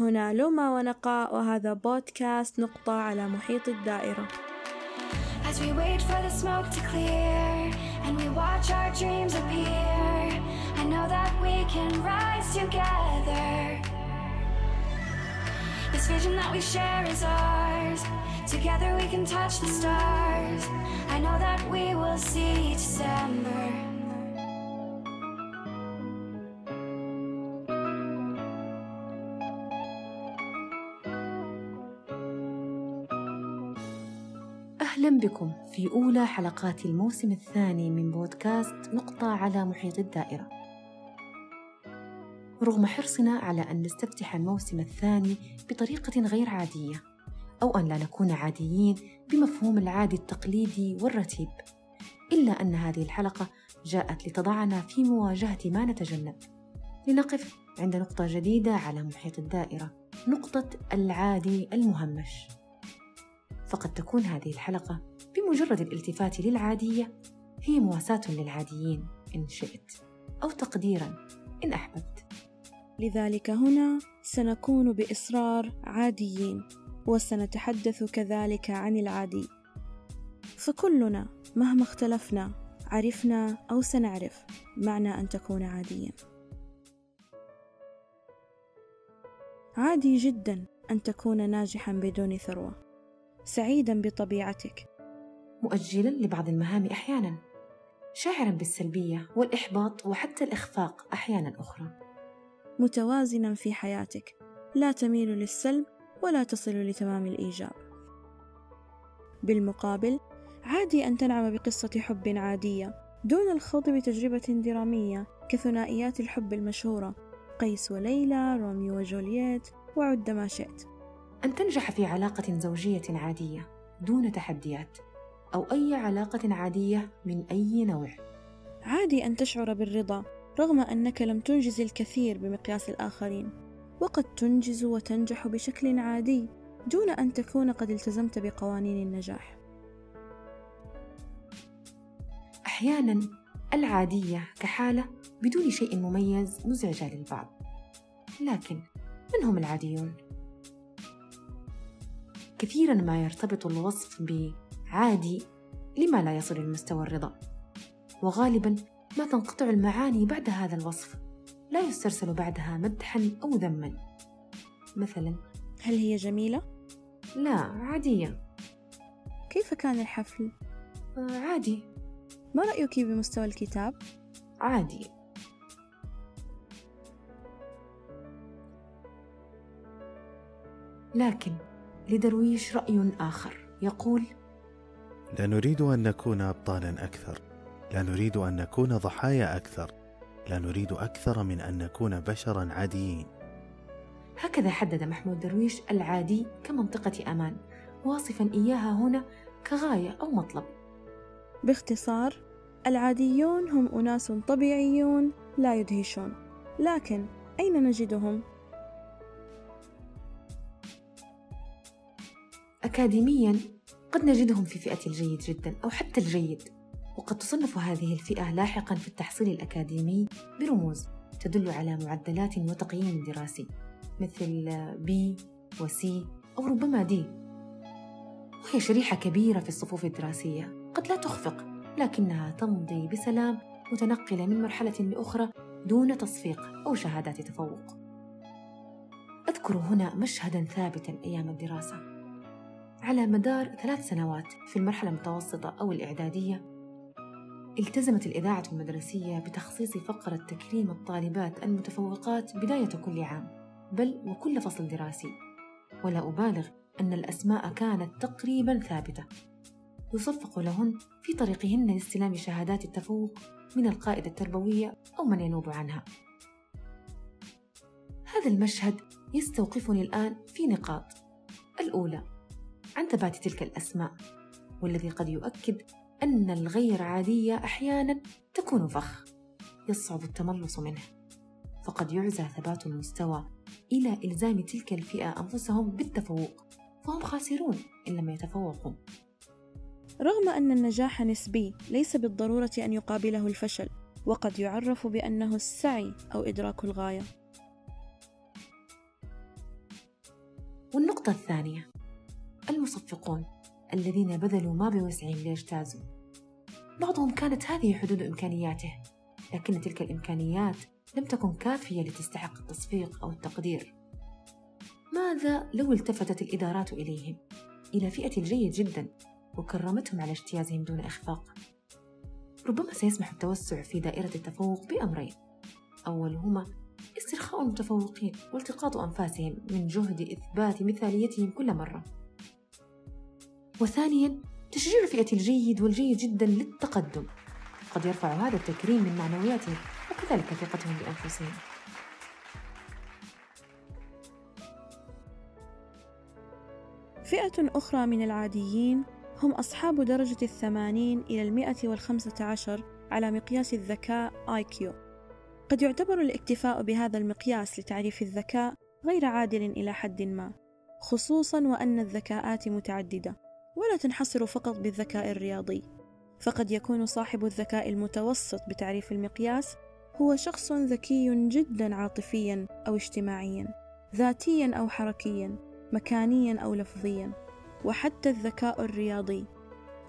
هنا لوما ونقاء وهذا بودكاست نقطة على محيط الدائرة As we wait for the smoke to clear and we watch our dreams appear, I know that we can rise together. This vision that we share is ours. Together we can touch the stars. I know that we will see أهلا بكم في أولى حلقات الموسم الثاني من بودكاست نقطة على محيط الدائرة. رغم حرصنا على أن نستفتح الموسم الثاني بطريقة غير عادية، أو أن لا نكون عاديين بمفهوم العادي التقليدي والرتيب، إلا أن هذه الحلقة جاءت لتضعنا في مواجهة ما نتجنب، لنقف عند نقطة جديدة على محيط الدائرة، نقطة العادي المهمش. فقد تكون هذه الحلقة بمجرد الالتفات للعادية. هي مواساة للعاديين إن شئت أو تقديرا إن أحببت. لذلك هنا سنكون بإصرار عاديين وسنتحدث كذلك عن العادي. فكلنا مهما اختلفنا عرفنا أو سنعرف معنى أن تكون عاديا. عادي جدا أن تكون ناجحا بدون ثروة. سعيدا بطبيعتك. مؤجلا لبعض المهام أحيانا. شاعرا بالسلبية والإحباط وحتى الإخفاق أحيانا أخرى. متوازنا في حياتك. لا تميل للسلب ولا تصل لتمام الإيجاب. بالمقابل عادي أن تنعم بقصة حب عادية دون الخوض بتجربة درامية كثنائيات الحب المشهورة. قيس وليلى روميو وجولييت وعد ما شئت. أن تنجح في علاقة زوجية عادية دون تحديات أو أي علاقة عادية من أي نوع. عادي أن تشعر بالرضا رغم أنك لم تنجز الكثير بمقياس الآخرين. وقد تنجز وتنجح بشكل عادي دون أن تكون قد التزمت بقوانين النجاح. أحيانا العادية كحالة بدون شيء مميز مزعجة للبعض. لكن من هم العاديون؟ كثيرا ما يرتبط الوصف بعادي لما لا يصل لمستوى الرضا وغالبا ما تنقطع المعاني بعد هذا الوصف لا يسترسل بعدها مدحا أو ذما مثلا هل هي جميلة؟ لا عادية كيف كان الحفل؟ آه، عادي ما رأيك بمستوى الكتاب؟ عادي لكن لدرويش رأي آخر. يقول لا نريد أن نكون ابطالا أكثر. لا نريد أن نكون ضحايا أكثر. لا نريد أكثر من أن نكون بشرا عاديين. هكذا حدد محمود درويش العادي كمنطقة أمان. واصفا إياها هنا كغاية أو مطلب. باختصار العاديون هم أناس طبيعيون لا يدهشون. لكن أين نجدهم؟ أكاديميا قد نجدهم في فئة الجيد جدا أو حتى الجيد. وقد تصنف هذه الفئة لاحقا في التحصيل الأكاديمي برموز تدل على معدلات وتقييم دراسي مثل B و C أو ربما D. وهي شريحة كبيرة في الصفوف الدراسية قد لا تخفق لكنها تمضي بسلام متنقلة من مرحلة لأخرى دون تصفيق أو شهادات تفوق. أذكر هنا مشهدا ثابتا أيام الدراسة. على مدار ثلاث سنوات في المرحلة المتوسطة أو الإعدادية التزمت الإذاعة المدرسية بتخصيص فقرة تكريم الطالبات المتفوقات بداية كل عام بل وكل فصل دراسي. ولا أبالغ أن الأسماء كانت تقريبا ثابتة. يصفق لهن في طريقهن لاستلام شهادات التفوق من القائدة التربوية أو من ينوب عنها. هذا المشهد يستوقفني الآن في نقاط. الأولى عن ثبات تلك الأسماء والذي قد يؤكد أن الغير عادية أحيانا تكون فخ يصعب التملص منه. فقد يعزى ثبات المستوى إلى إلزام تلك الفئة أنفسهم بالتفوق فهم خاسرون إن لم يتفوقوا. رغم أن النجاح نسبي ليس بالضرورة أن يقابله الفشل وقد يعرف بأنه السعي أو إدراك الغاية. والنقطة الثانية المصفقون الذين بذلوا ما بوسعهم ليجتازوا بعضهم كانت هذه حدود إمكانياته لكن تلك الإمكانيات لم تكن كافية لتستحق التصفيق أو التقدير. ماذا لو التفتت الإدارات إليهم؟ إلى فئة الجيد جدا وكرمتهم على اجتيازهم دون إخفاق. ربما سيسمح التوسع في دائرة التفوق بأمرين. أولهما استرخاء المتفوقين والتقاط أنفاسهم من جهد إثبات مثاليتهم كل مرة. وثانيا تشجيع فئة الجيد والجيد جدا للتقدم. قد يرفع هذا التكريم من معنوياتهم وكذلك ثقتهم بأنفسهم. فئة أخرى من العاديين هم أصحاب درجة الثمانين إلى المئة والخمسة عشر على مقياس الذكاء IQ قد يعتبر الاكتفاء بهذا المقياس لتعريف الذكاء غير عادل إلى حد ما خصوصا وأن الذكاءات متعددة. ولا تنحصر فقط بالذكاء الرياضي. فقد يكون صاحب الذكاء المتوسط بتعريف المقياس هو شخص ذكي جدا عاطفيا أو اجتماعيا ذاتيا أو حركيا مكانيا أو لفظيا. وحتى الذكاء الرياضي.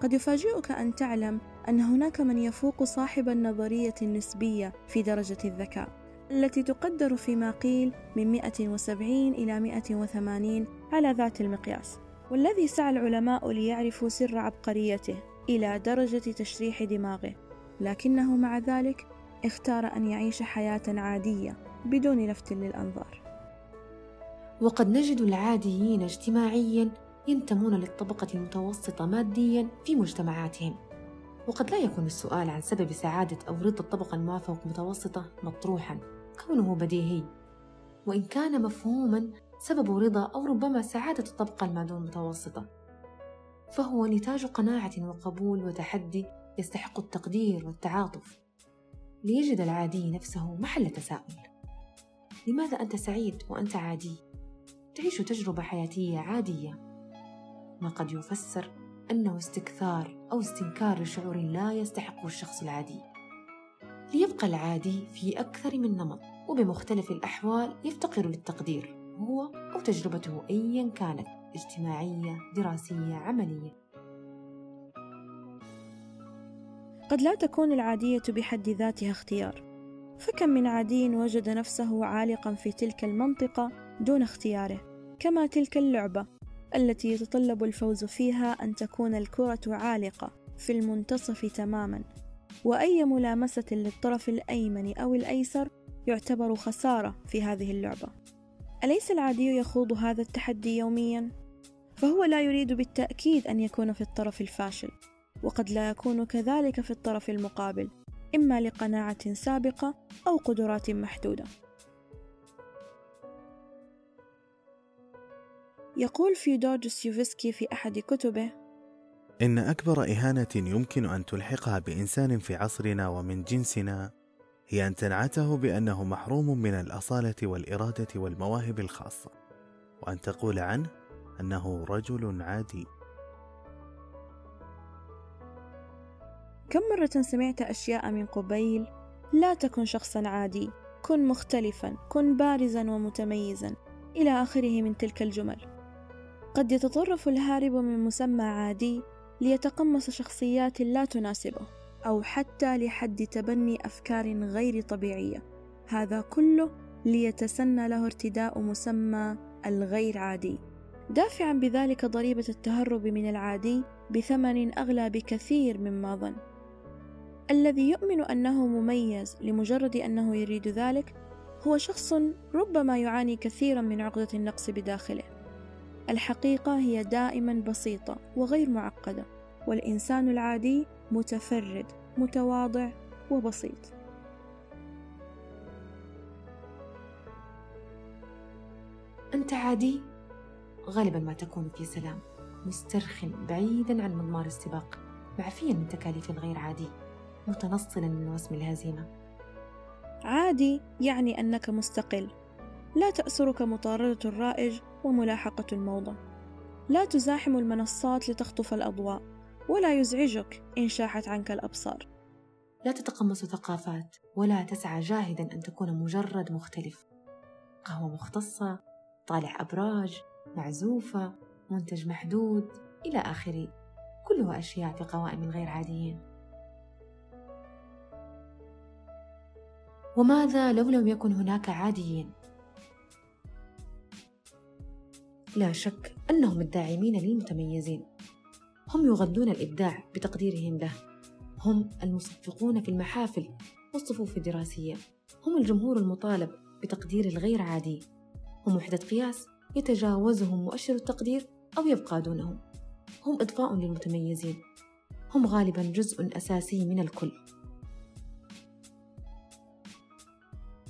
قد يفاجئك أن تعلم أن هناك من يفوق صاحب النظرية النسبية في درجة الذكاء التي تقدر فيما قيل من 170 إلى 180 على ذات المقياس. والذي سعى العلماء ليعرفوا سر عبقريته إلى درجة تشريح دماغه. لكنه مع ذلك اختار أن يعيش حياة عادية بدون لفت للأنظار. وقد نجد العاديين اجتماعيا ينتمون للطبقة المتوسطة ماديا في مجتمعاتهم. وقد لا يكون السؤال عن سبب سعادة أو رضا الطبقة الموافق متوسطة مطروحا كونه بديهي. وإن كان مفهوما سبب رضا أو ربما سعادة الطبقة المادون المتوسطة فهو نتاج قناعة وقبول وتحدي يستحق التقدير والتعاطف ليجد العادي نفسه محل تساؤل. لماذا أنت سعيد وأنت عادي؟ تعيش تجربة حياتية عادية. ما قد يفسر أنه استكثار أو استنكار لشعور لا يستحقه الشخص العادي. ليبقى العادي في أكثر من نمط وبمختلف الأحوال يفتقر للتقدير. هو أو تجربته أيا كانت اجتماعية دراسية عملية. قد لا تكون العادية بحد ذاتها اختيار. فكم من عادي وجد نفسه عالقا في تلك المنطقة دون اختياره كما تلك اللعبة التي يتطلب الفوز فيها أن تكون الكرة عالقة في المنتصف تماما. وأي ملامسة للطرف الأيمن أو الأيسر يعتبر خسارة في هذه اللعبة. أليس العادي يخوض هذا التحدي يوميا؟ فهو لا يريد بالتأكيد أن يكون في الطرف الفاشل وقد لا يكون كذلك في الطرف المقابل إما لقناعة سابقة أو قدرات محدودة يقول فيودور دوستويفسكي في أحد كتبه إن أكبر إهانة يمكن أن تلحقها بإنسان في عصرنا ومن جنسنا هي أن تنعته بأنه محروم من الأصالة والإرادة والمواهب الخاصة وأن تقول عنه أنه رجل عادي. كم مرة سمعت أشياء من قبيل؟ لا تكن شخصا عادي كن مختلفا كن بارزا ومتميزا إلى آخره من تلك الجمل. قد يتطرف الهارب من مسمى عادي ليتقمص شخصيات لا تناسبه. أو حتى لحد تبني أفكار غير طبيعية. هذا كله ليتسنى له ارتداء مسمى الغير عادي. دافعا بذلك ضريبة التهرب من العادي بثمن أغلى بكثير مما ظن. الذي يؤمن أنه مميز لمجرد أنه يريد ذلك هو شخص ربما يعاني كثيرا من عقدة النقص بداخله. الحقيقة هي دائما بسيطة وغير معقدة والإنسان العادي متفرد متواضع وبسيط. أنت عادي؟ غالبا ما تكون في سلام. مسترخٍ بعيدا عن مضمار السباق معفيا من تكاليف الغير عادي. متنصلا من وسم الهزيمة. عادي يعني أنك مستقل. لا تأسرك مطاردة الرائج وملاحقة الموضة. لا تزاحم المنصات لتخطف الأضواء. ولا يزعجك إن شاحت عنك الأبصار. لا تتقمص ثقافات ولا تسعى جاهدا أن تكون مجرد مختلف. قهوة مختصة طالع أبراج معزوفة منتج محدود إلى آخره. كلها أشياء في قوائم الغير عاديين. وماذا لو لم يكن هناك عاديين؟ لا شك أنهم الداعمين للمتميزين. هم يغذون الإبداع بتقديرهم له. هم المصفقون في المحافل والصفوف الدراسية. هم الجمهور المطالب بتقدير الغير عادي. هم وحدة قياس يتجاوزهم مؤشر التقدير أو يبقى دونهم. هم إضفاء للمتميزين. هم غالبا جزء أساسي من الكل.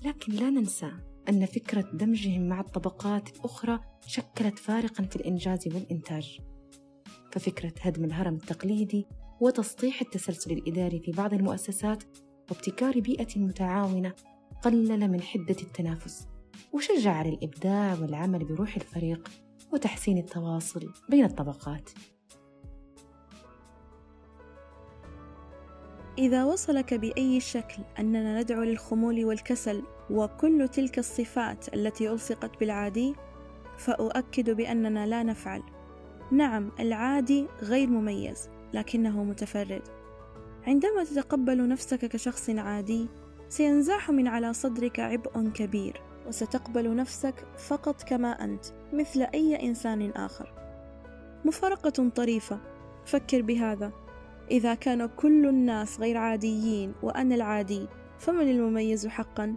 لكن لا ننسى أن فكرة دمجهم مع الطبقات الأخرى شكلت فارقا في الإنجاز والإنتاج. ففكرة هدم الهرم التقليدي وتسطيح التسلسل الإداري في بعض المؤسسات وابتكار بيئة متعاونة قلل من حدة التنافس وشجع على الإبداع والعمل بروح الفريق وتحسين التواصل بين الطبقات. إذا وصلك بأي شكل أننا ندعو للخمول والكسل وكل تلك الصفات التي ألصقت بالعادي فأؤكد بأننا لا نفعل. نعم العادي غير مميز لكنه متفرد. عندما تتقبل نفسك كشخص عادي سينزاح من على صدرك عبء كبير وستقبل نفسك فقط كما أنت مثل أي إنسان آخر. مفارقة طريفة فكر بهذا. إذا كان كل الناس غير عاديين وأنا العادي فمن المميز حقا؟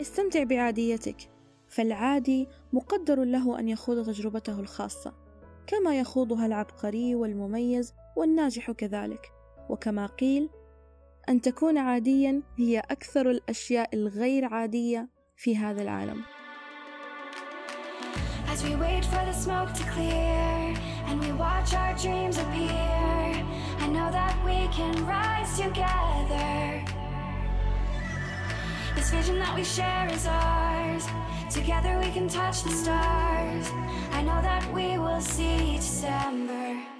استمتع بعاديتك. فالعادي مقدر له أن يخوض تجربته الخاصة كما يخوضها العبقري والمميز والناجح كذلك وكما قيل أن تكون عاديا هي أكثر الأشياء الغير عادية في هذا العالم As we wait for the smoke to clear and we watch our dreams appear, I know that we can rise together. This vision that we share is ours. Together we can touch the stars. I know that we will see December.